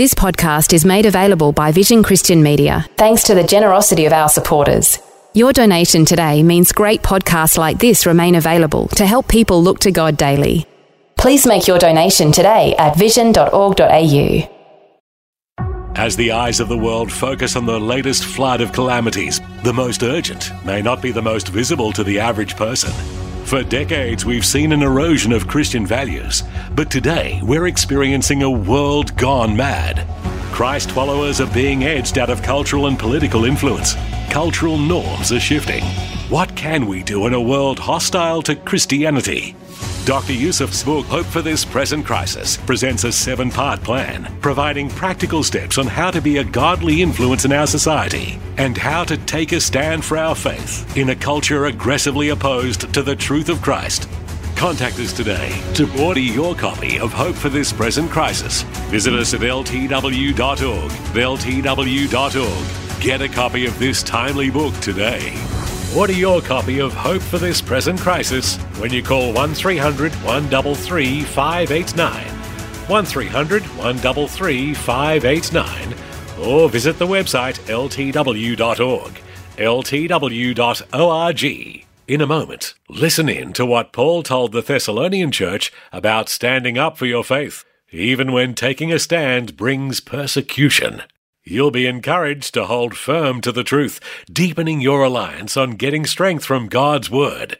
This podcast is made available by Vision Christian Media thanks to the generosity of our supporters. Your donation today means great podcasts like this remain available to help people look to God daily. Please make your donation today at vision.org.au. As the eyes of the world focus on the latest flood of calamities, the most urgent may not be the most visible to the average person. For decades, we've seen an erosion of Christian values, but today we're experiencing a world gone mad. Christ followers are being edged out of cultural and political influence. Cultural norms are shifting. What can we do in a world hostile to Christianity? Dr. Youssef's book, Hope for This Present Crisis, presents a seven part plan providing practical steps on how to be a godly influence in our society and how to take a stand for our faith in a culture aggressively opposed to the truth of Christ. Contact us today to order your copy of Hope for This Present Crisis. Visit us at ltw.org. ltw.org. Get a copy of this timely book today. Order your copy of Hope for This Present Crisis when you call 1300 133 589, 1300 133 589, or visit the website ltw.org, ltw.org. In a moment, listen in to what Paul told the Thessalonian church about standing up for your faith, even when taking a stand brings persecution. You'll be encouraged to hold firm to the truth, deepening your reliance on getting strength from God's Word.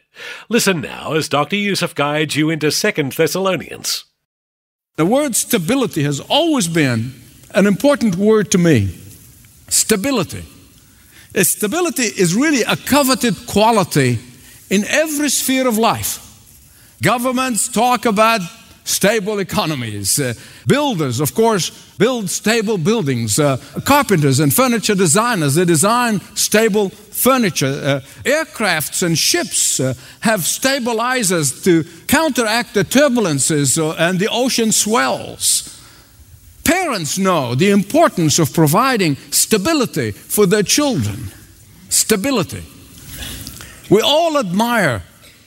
Listen now as Dr. Youssef guides you into 2 Thessalonians. The word stability has always been an important word to me. Stability. Stability is really a coveted quality in every sphere of life. Governments talk about stable economies. Uh, builders, of course, build stable buildings. Uh, carpenters and furniture designers, they design stable furniture. Uh, aircrafts and ships uh, have stabilizers to counteract the turbulences uh, and the ocean swells. Parents know the importance of providing stability for their children. Stability. We all admire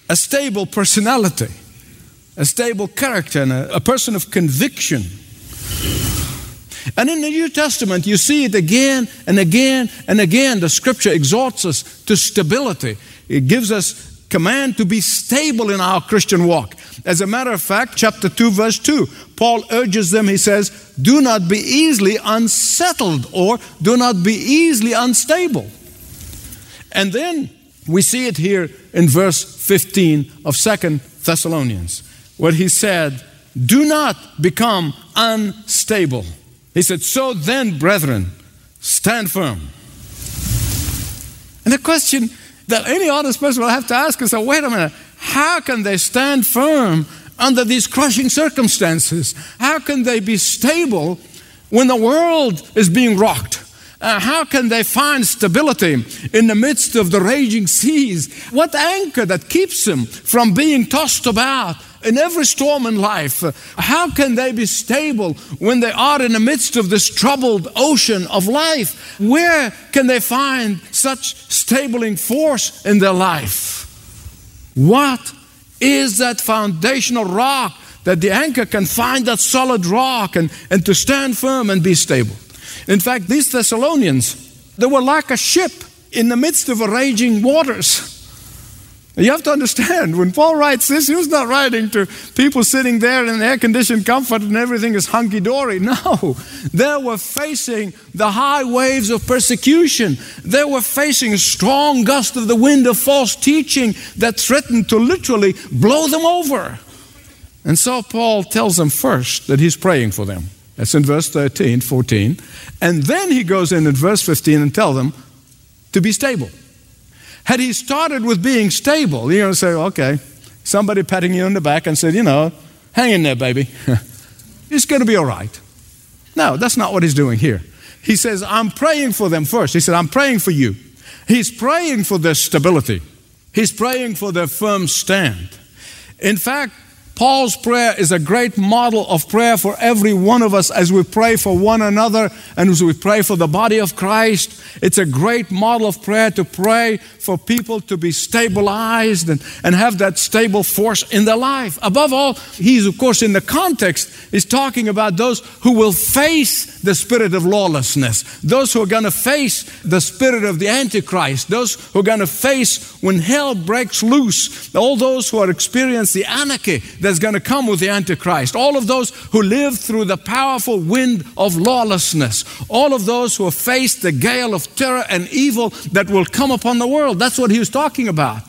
a stable personality a stable character and a, a person of conviction. And in the New Testament, you see it again and again and again. The scripture exhorts us to stability. It gives us command to be stable in our Christian walk. As a matter of fact, chapter 2, verse 2, Paul urges them, he says, Do not be easily unsettled or do not be easily unstable. And then we see it here in verse 15 of Second Thessalonians where he said, Do not become unstable. He said, So then, brethren, stand firm. And the question that any honest person will have to ask is, wait a minute, how can they stand firm under these crushing circumstances? How can they be stable when the world is being rocked? Uh, how can they find stability in the midst of the raging seas? What anchor that keeps them from being tossed about in every storm in life, how can they be stable when they are in the midst of this troubled ocean of life? Where can they find such stabling force in their life? What is that foundational rock that the anchor can find that solid rock and, and to stand firm and be stable? In fact, these Thessalonians, they were like a ship in the midst of raging waters. You have to understand, when Paul writes this, he was not writing to people sitting there in air conditioned comfort and everything is hunky dory. No, they were facing the high waves of persecution. They were facing a strong gust of the wind of false teaching that threatened to literally blow them over. And so Paul tells them first that he's praying for them. That's in verse 13, 14. And then he goes in in verse 15 and tells them to be stable. Had he started with being stable, you know, say, okay, somebody patting you on the back and said, you know, hang in there, baby. it's going to be all right. No, that's not what he's doing here. He says, I'm praying for them first. He said, I'm praying for you. He's praying for their stability, he's praying for their firm stand. In fact, Paul's prayer is a great model of prayer for every one of us as we pray for one another and as we pray for the body of Christ. It's a great model of prayer to pray for people to be stabilized and, and have that stable force in their life. Above all, he's, of course, in the context, is talking about those who will face the spirit of lawlessness, those who are going to face the spirit of the Antichrist, those who are going to face when hell breaks loose, all those who are experiencing the anarchy that's going to come with the Antichrist. All of those who live through the powerful wind of lawlessness. All of those who have faced the gale of terror and evil that will come upon the world. That's what he was talking about.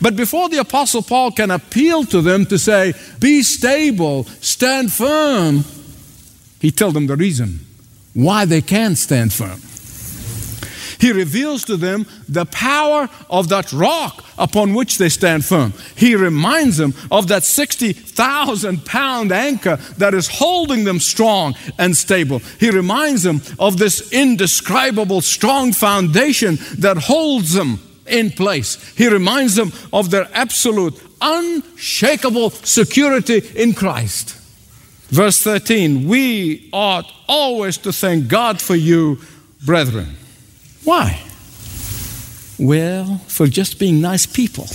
But before the Apostle Paul can appeal to them to say, be stable, stand firm, he tells them the reason why they can't stand firm. He reveals to them the power of that rock upon which they stand firm. He reminds them of that 60,000 pound anchor that is holding them strong and stable. He reminds them of this indescribable strong foundation that holds them in place. He reminds them of their absolute, unshakable security in Christ. Verse 13, we ought always to thank God for you, brethren. Why? Well, for just being nice people,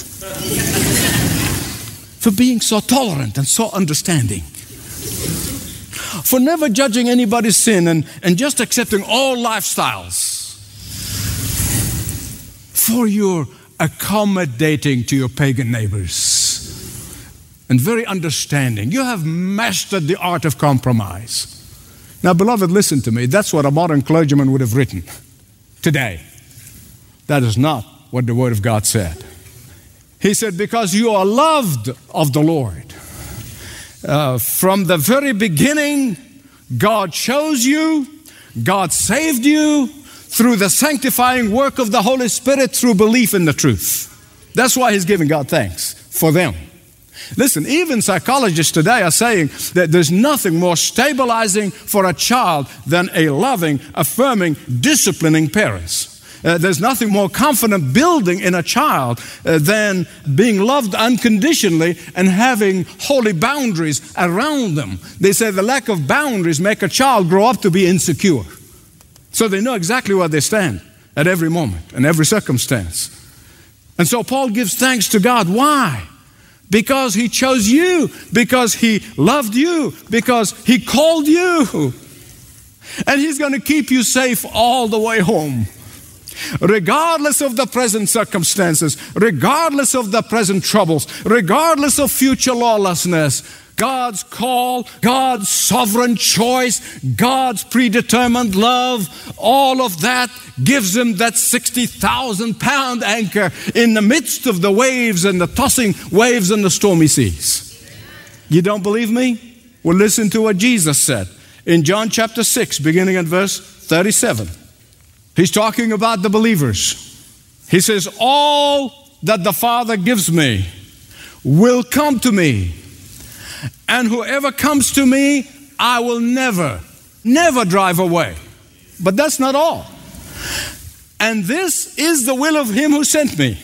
for being so tolerant and so understanding, for never judging anybody's sin and, and just accepting all lifestyles, for your accommodating to your pagan neighbors and very understanding. You have mastered the art of compromise. Now, beloved, listen to me. That's what a modern clergyman would have written today. That is not what the Word of God said. He said, Because you are loved of the Lord. Uh, from the very beginning, God chose you, God saved you through the sanctifying work of the Holy Spirit through belief in the truth. That's why He's giving God thanks for them. Listen, even psychologists today are saying that there's nothing more stabilizing for a child than a loving, affirming, disciplining parents. Uh, there's nothing more confident building in a child uh, than being loved unconditionally and having holy boundaries around them. They say the lack of boundaries make a child grow up to be insecure. So they know exactly where they stand at every moment and every circumstance. And so Paul gives thanks to God. Why? Because He chose you, because He loved you, because He called you. And He's going to keep you safe all the way home. Regardless of the present circumstances, regardless of the present troubles, regardless of future lawlessness, God's call, God's sovereign choice, God's predetermined love, all of that gives him that 60,000 pound anchor in the midst of the waves and the tossing waves and the stormy seas. You don't believe me? Well, listen to what Jesus said in John chapter 6, beginning at verse 37. He's talking about the believers. He says, All that the Father gives me will come to me and whoever comes to me, I will never, never drive away. But that's not all. And this is the will of him who sent me,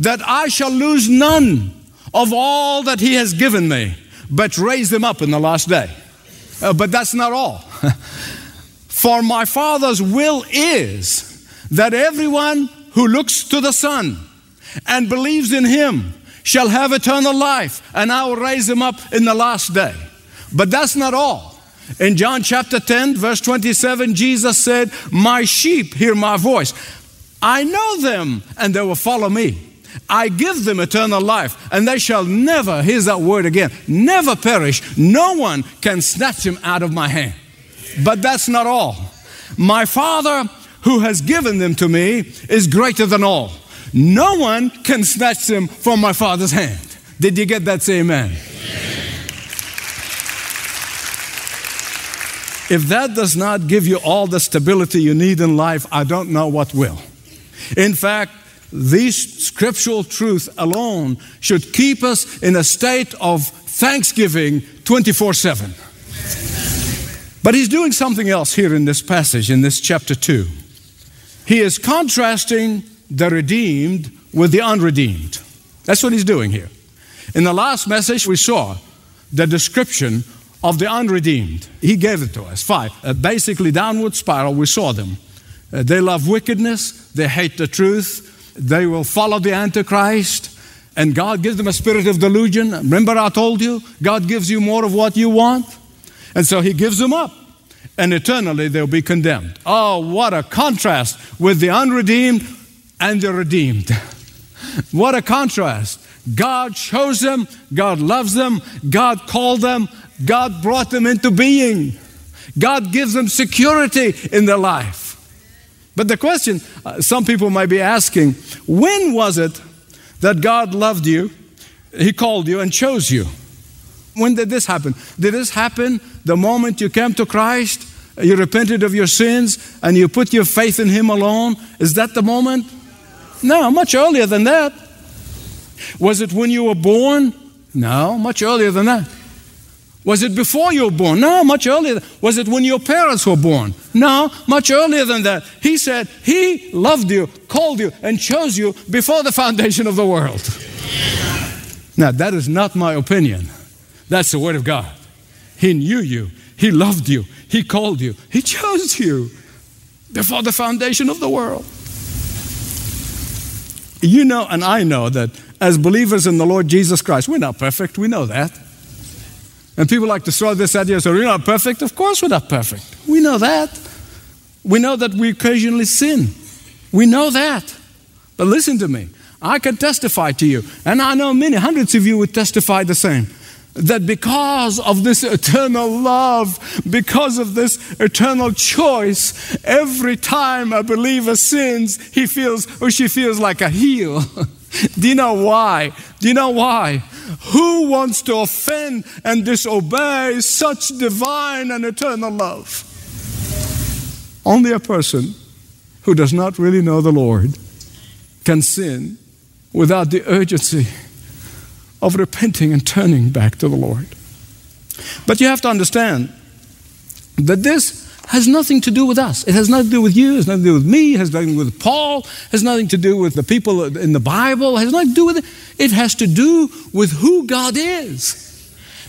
that I shall lose none of all that he has given me, but raise them up in the last day. Uh, but that's not all. For my Father's will is that everyone who looks to the Son and believes in him shall have eternal life, and I will raise them up in the last day. But that's not all. In John chapter 10, verse 27, Jesus said, My sheep hear my voice. I know them, and they will follow me. I give them eternal life, and they shall never, here's that word again, never perish. No one can snatch them out of my hand. But that's not all. My Father, who has given them to me, is greater than all. No one can snatch them from my Father's hand. Did you get that? Say amen. If that does not give you all the stability you need in life, I don't know what will. In fact, these scriptural truths alone should keep us in a state of thanksgiving 24 7. But he's doing something else here in this passage, in this chapter 2. he is contrasting the redeemed with the unredeemed. That's what he's doing here. In the last message, we saw the description of the unredeemed. He gave it to us. Five. A basically, downward spiral, we saw them. Uh, they love wickedness, they hate the truth, they will follow the Antichrist, and God gives them a spirit of delusion. Remember, I told you, God gives you more of what you want, and so He gives them up, and eternally they'll be condemned. Oh, what a contrast with the unredeemed and the redeemed. what a contrast. God chose them, God loves them, God called them, God brought them into being. God gives them security in their life. But the question uh, some people might be asking when was it that God loved you, He called you, and chose you? When did this happen? Did this happen the moment you came to Christ? You repented of your sins and you put your faith in Him alone? Is that the moment? No, much earlier than that. Was it when you were born? No, much earlier than that. Was it before you were born? No, much earlier. Was it when your parents were born? No, much earlier than that. He said He loved you, called you, and chose you before the foundation of the world. Now, that is not my opinion. That's the Word of God. He knew you, He loved you, He called you, He chose you before the foundation of the world. You know, and I know that as believers in the Lord Jesus Christ, we're not perfect. We know that. And people like to throw this idea, so we're not perfect. Of course, we're not perfect. We know that. We know that we occasionally sin. We know that. But listen to me. I can testify to you, and I know many, hundreds of you would testify the same, that because of this eternal love, because of this eternal choice, every time a believer sins, he feels or she feels like a heel. Do you know why? Do you know why? Who wants to offend and disobey such divine and eternal love? Only a person who does not really know the Lord can sin without the urgency of repenting and turning back to the Lord. But you have to understand that this has nothing to do with us. It has nothing to do with you, it has nothing to do with me, it has nothing to do with Paul, it has nothing to do with the people in the Bible, it has nothing to do with it. It has to do with who God is.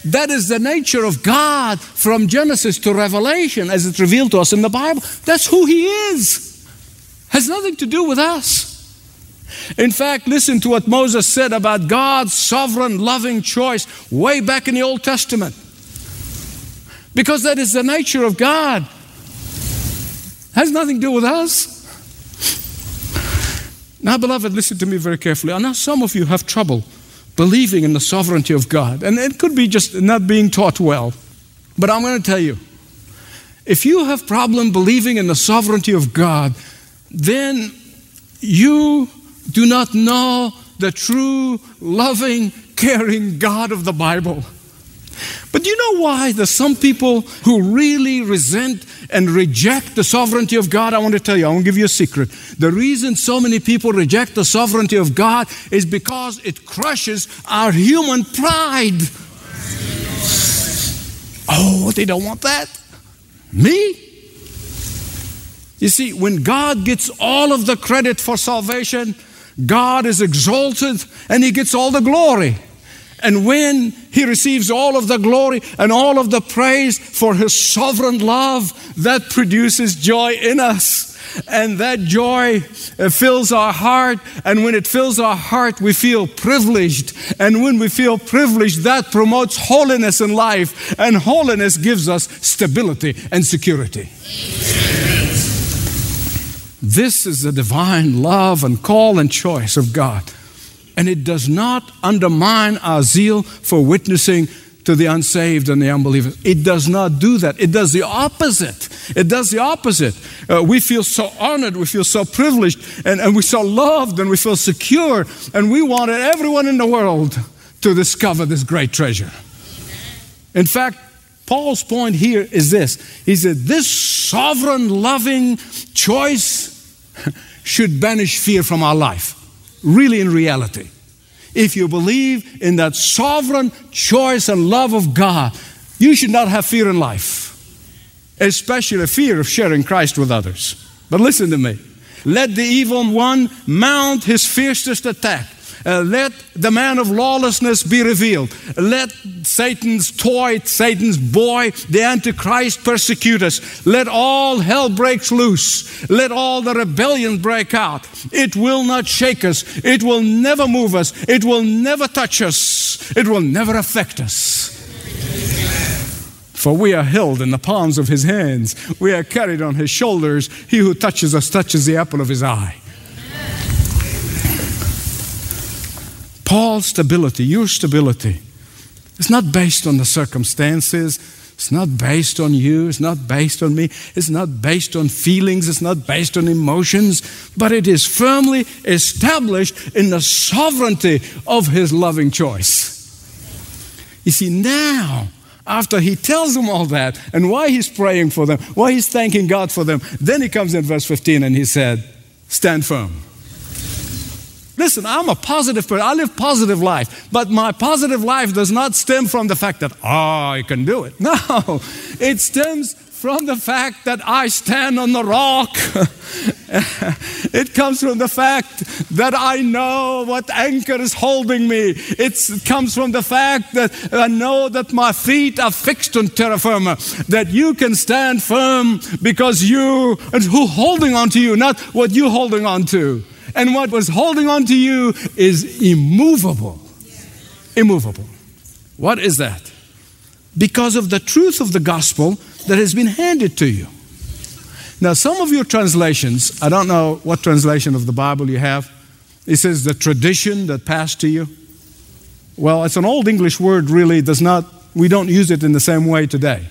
That is the nature of God from Genesis to Revelation as it's revealed to us in the Bible. That's who He is. Has nothing to do with us. In fact, listen to what Moses said about God's sovereign, loving choice way back in the Old Testament. Because that is the nature of God. It Has nothing to do with us. Now, beloved, listen to me very carefully. I know some of you have trouble believing in the sovereignty of God, and it could be just not being taught well. But I'm going to tell you if you have problem believing in the sovereignty of God, then you do not know the true, loving, caring God of the Bible. But do you know why there's some people who really resent and reject the sovereignty of God? I want to tell you, I want to give you a secret. The reason so many people reject the sovereignty of God is because it crushes our human pride. Oh, they don't want that. Me? You see, when God gets all of the credit for salvation, God is exalted and He gets all the glory. And when He receives all of the glory and all of the praise for His sovereign love, that produces joy in us. And that joy uh, fills our heart. And when it fills our heart, we feel privileged. And when we feel privileged, that promotes holiness in life. And holiness gives us stability and security. This is the divine love and call and choice of God. And it does not undermine our zeal for witnessing to the unsaved and the unbelievers. It does not do that. It does the opposite. It does the opposite. Uh, we feel so honored, we feel so privileged, and, and we're so loved, and we feel secure, and we wanted everyone in the world to discover this great treasure. In fact, Paul's point here is this He said, This sovereign, loving choice should banish fear from our life, really, in reality. If you believe in that sovereign choice and love of God, you should not have fear in life, especially fear of sharing Christ with others. But listen to me Let the evil one mount his fiercest attack. Uh, let the man of lawlessness be revealed. Let Satan's toy, Satan's boy, the Antichrist persecute us. Let all hell break loose. Let all the rebellion break out. It will not shake us. It will never move us. It will never touch us. It will never affect us. For we are held in the palms of his hands. We are carried on his shoulders. He who touches us touches the apple of his eye. Paul's stability, your stability, is not based on the circumstances. It's not based on you. It's not based on me. It's not based on feelings. It's not based on emotions. But it is firmly established in the sovereignty of His loving choice. You see, now, after He tells them all that and why He's praying for them, why He's thanking God for them, then He comes in verse 15 and He said, Stand firm. Listen, I'm a positive person. I live positive life. But my positive life does not stem from the fact that, I can do it. No, it stems from the fact that I stand on the rock. it comes from the fact that I know what anchor is holding me. It's, it comes from the fact that I know that my feet are fixed on terra firma, that you can stand firm because you, and who holding on to you, not what you holding on to and what was holding on to you is immovable. Immovable. What is that? Because of the truth of the gospel that has been handed to you. Now, some of your translations, I don't know what translation of the Bible you have, it says the tradition that passed to you. Well, it's an old English word, really, does not, we don't use it in the same way today.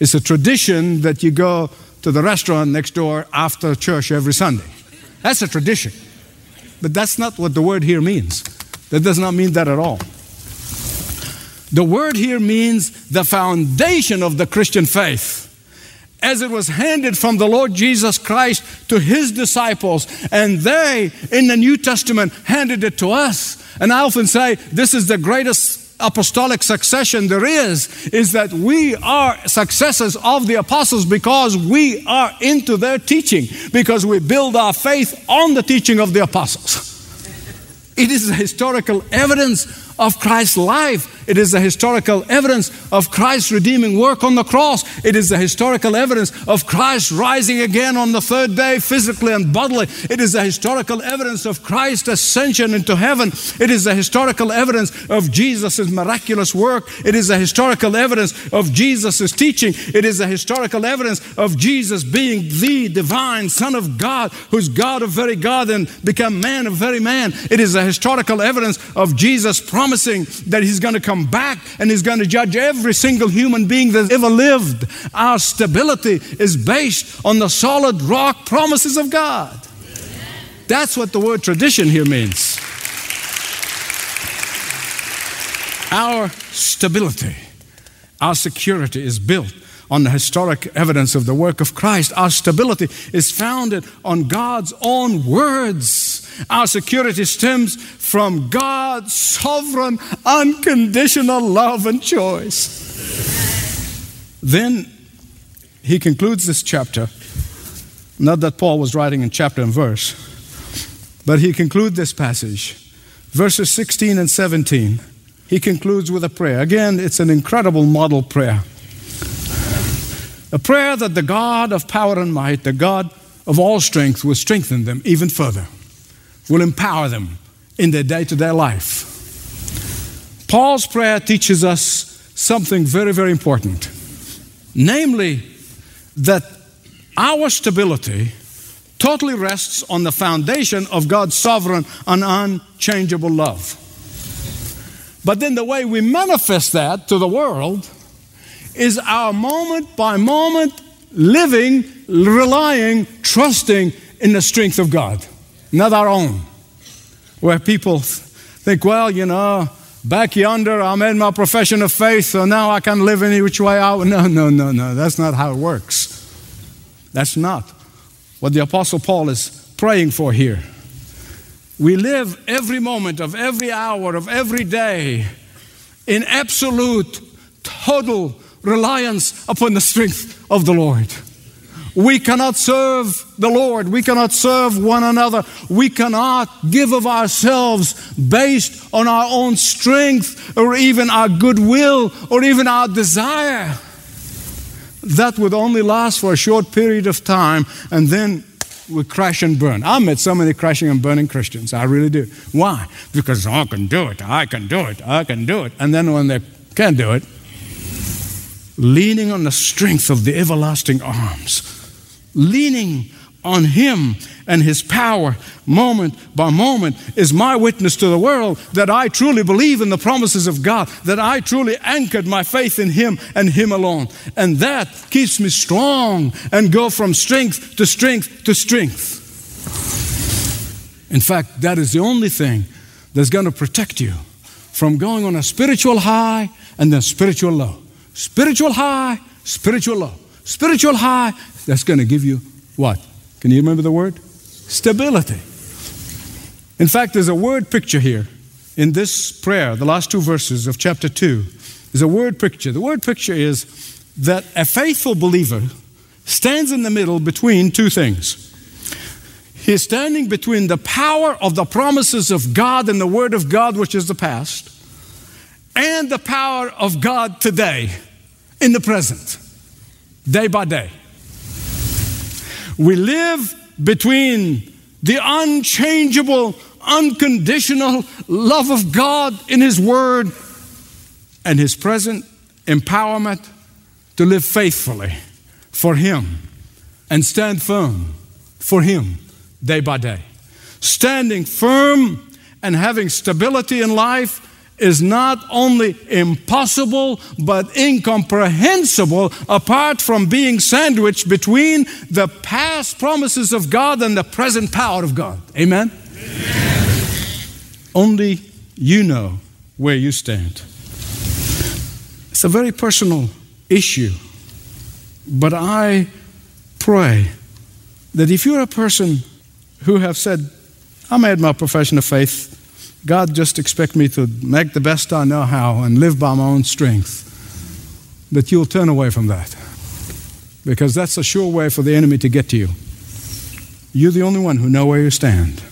It's a tradition that you go to the restaurant next door after church every Sunday. That's a tradition. But that's not what the word here means. That does not mean that at all. The word here means the foundation of the Christian faith. As it was handed from the Lord Jesus Christ to his disciples, and they in the New Testament handed it to us. And I often say this is the greatest apostolic succession there is is that we are successors of the apostles because we are into their teaching, because we build our faith on the teaching of the apostles. It is historical evidence of Christ's life. It is the historical evidence of Christ's redeeming work on the cross. It is the historical evidence of Christ rising again on the third day, physically and bodily. It is the historical evidence of Christ's ascension into heaven. It is the historical evidence of Jesus' miraculous work. It is the historical evidence of Jesus' teaching. It is the historical evidence of Jesus being the divine Son of God, who's God of very God and become man of very man. It is the historical evidence of Jesus' promise promising that He's going to come back and He's going to judge every single human being that ever lived. Our stability is based on the solid rock promises of God. That's what the word tradition here means. Our stability, our security is built on the historic evidence of the work of Christ. Our stability is founded on God's own words. Our security stems from God's sovereign, unconditional love and choice. Then he concludes this chapter. Not that Paul was writing in chapter and verse, but he concludes this passage. Verses 16 and 17, he concludes with a prayer. Again, it's an incredible model prayer. A prayer that the God of power and might, the God of all strength, will strengthen them even further, will empower them in their day to day life. Paul's prayer teaches us something very, very important namely, that our stability totally rests on the foundation of God's sovereign and unchangeable love. But then the way we manifest that to the world is our moment by moment living, relying, trusting in the strength of God, not our own. Where people think, well, you know, back yonder I made my profession of faith, so now I can live any which way out. No, no, no, no. That's not how it works. That's not what the Apostle Paul is praying for here. We live every moment of every hour of every day in absolute, total reliance upon the strength of the Lord. We cannot serve the Lord. We cannot serve one another. We cannot give of ourselves based on our own strength or even our goodwill or even our desire. That would only last for a short period of time and then we crash and burn. I met so many crashing and burning Christians. I really do. Why? Because I can do it. I can do it. I can do it. And then when they can't do it, leaning on the strength of the everlasting arms, leaning on Him and His power moment by moment is my witness to the world that I truly believe in the promises of God, that I truly anchored my faith in Him and Him alone. And that keeps me strong and go from strength to strength to strength. In fact, that is the only thing that's going to protect you from going on a spiritual high and then spiritual low. Spiritual high, spiritual low. Spiritual high, that's going to give you what? Can you remember the word? Stability. In fact, there's a word picture here in this prayer, the last two verses of chapter 2. There's a word picture. The word picture is that a faithful believer stands in the middle between two things. He's standing between the power of the promises of God and the Word of God, which is the past, and the power of God today, in the present, day by day. We live between the unchangeable, unconditional love of God in His Word and His present empowerment to live faithfully for Him and stand firm for Him day by day. Standing firm and having stability in life is not only impossible but incomprehensible apart from being sandwiched between the past promises of God and the present power of God. Amen? Amen. Only you know where you stand. It's a very personal issue, but I pray that if you're a person who have said, I made my profession of faith God just expects me to make the best I know how and live by my own strength. That you'll turn away from that. Because that's a sure way for the enemy to get to you. You're the only one who know where you stand.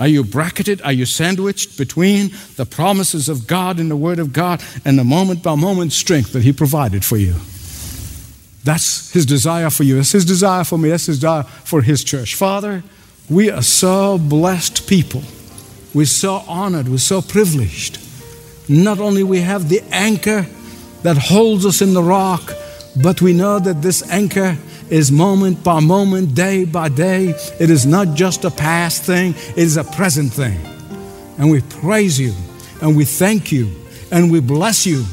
Are you bracketed? Are you sandwiched between the promises of God and the Word of God and the moment by moment strength that He provided for you? That's His desire for you. That's His desire for me. That's His desire for His church. Father, we are so blessed people we're so honored, we're so privileged. Not only we have the anchor that holds us in the rock, but we know that this anchor is moment by moment, day by day. It is not just a past thing, it is a present thing. And we praise you and we thank you and we bless you.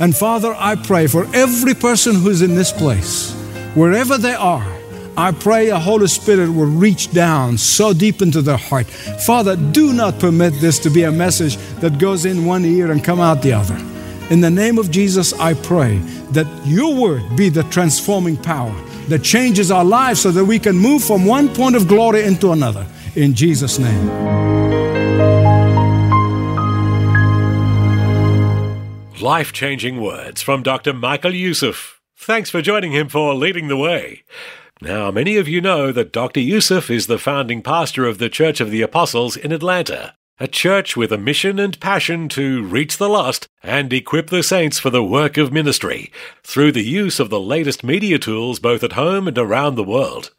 And Father, I pray for every person who's in this place, wherever they are, I pray the Holy Spirit will reach down so deep into their heart. Father, do not permit this to be a message that goes in one ear and come out the other. In the name of Jesus, I pray that your word be the transforming power that changes our lives so that we can move from one point of glory into another. In Jesus' name. Life changing words from Dr. Michael Youssef. Thanks for joining him for Leading the Way. Now, many of you know that Dr. Youssef is the founding pastor of the Church of the Apostles in Atlanta, a church with a mission and passion to reach the lost and equip the saints for the work of ministry through the use of the latest media tools both at home and around the world.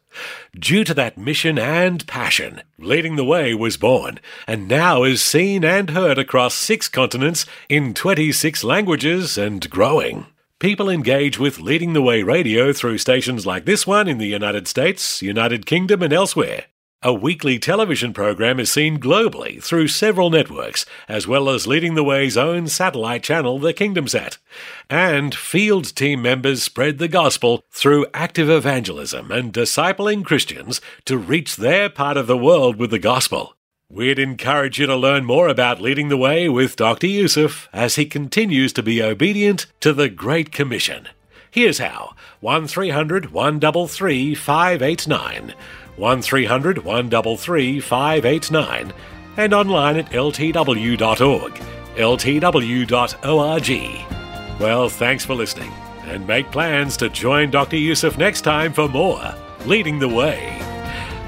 Due to that mission and passion, Leading the Way was born, and now is seen and heard across six continents in 26 languages and growing. People engage with Leading the Way radio through stations like this one in the United States, United Kingdom, and elsewhere. A weekly television program is seen globally through several networks, as well as Leading the Way's own satellite channel, the KingdomSat. And field team members spread the gospel through active evangelism and discipling Christians to reach their part of the world with the gospel. We'd encourage you to learn more about leading the way with Dr. Youssef as he continues to be obedient to the Great Commission. Here's how 1300 133 589, 1300 133 589, and online at ltw.org, ltw.org. Well, thanks for listening and make plans to join Dr. Youssef next time for more Leading the Way.